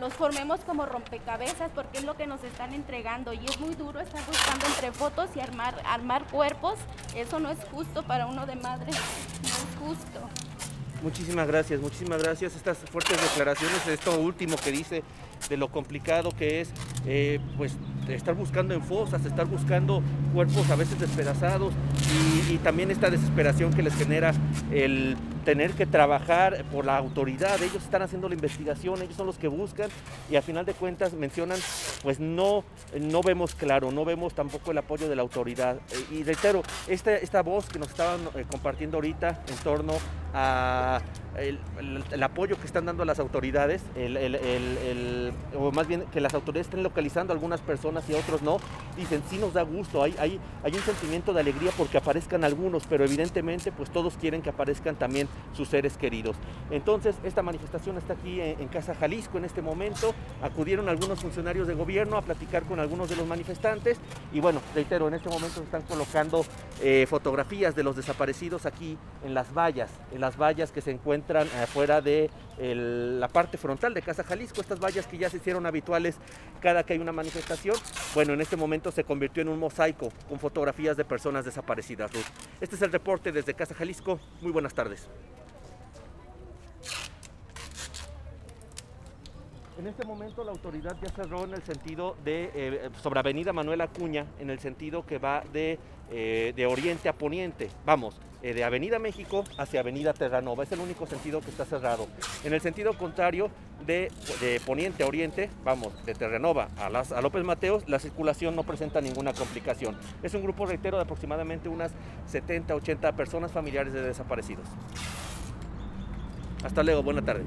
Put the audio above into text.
los formemos como rompecabezas porque es lo que nos están entregando y es muy duro estar buscando entre fotos y armar, armar cuerpos. Eso no es justo para uno de madre, no es justo. Muchísimas gracias, muchísimas gracias. Estas fuertes declaraciones, esto último que dice de lo complicado que es, eh, pues estar buscando en fosas, estar buscando cuerpos a veces despedazados y, y también esta desesperación que les genera el tener que trabajar por la autoridad, ellos están haciendo la investigación, ellos son los que buscan y al final de cuentas mencionan, pues no, no vemos claro, no vemos tampoco el apoyo de la autoridad. Eh, Y reitero, esta, esta voz que nos estaban eh, compartiendo ahorita en torno a el, el- apoyo que están dando a las autoridades, el- o más bien que las autoridades estén localizando a algunas personas y a otros no, dicen sí nos da gusto, hay, hay, hay un sentimiento de alegría porque aparezcan algunos, pero evidentemente pues todos quieren que aparezcan también sus seres queridos. Entonces esta manifestación está aquí en, Casa Jalisco en este momento, acudieron algunos funcionarios de gobierno a platicar con algunos de los manifestantes y bueno, reitero, en este momento se están colocando eh, fotografías de los desaparecidos aquí en las vallas, en las vallas que se encuentran afuera de la parte frontal de Casa Jalisco, estas vallas que ya se hicieron habituales cada que hay una manifestación, bueno, en este momento se convirtió en un mosaico con fotografías de personas desaparecidas. Este es el reporte desde Casa Jalisco, muy buenas tardes. En este momento la autoridad ya cerró en el sentido de, eh, sobre Avenida Manuel Acuña, en el sentido que va de, eh, de oriente a poniente. Vamos, eh, de Avenida México hacia Avenida Terranova. Es el único sentido que está cerrado. En el sentido contrario, de, de poniente a oriente, vamos, de Terranova a, a López Mateos, la circulación no presenta ninguna complicación. Es un grupo, reitero, de aproximadamente unas 70, 80 personas familiares de desaparecidos. Hasta luego, buena tarde.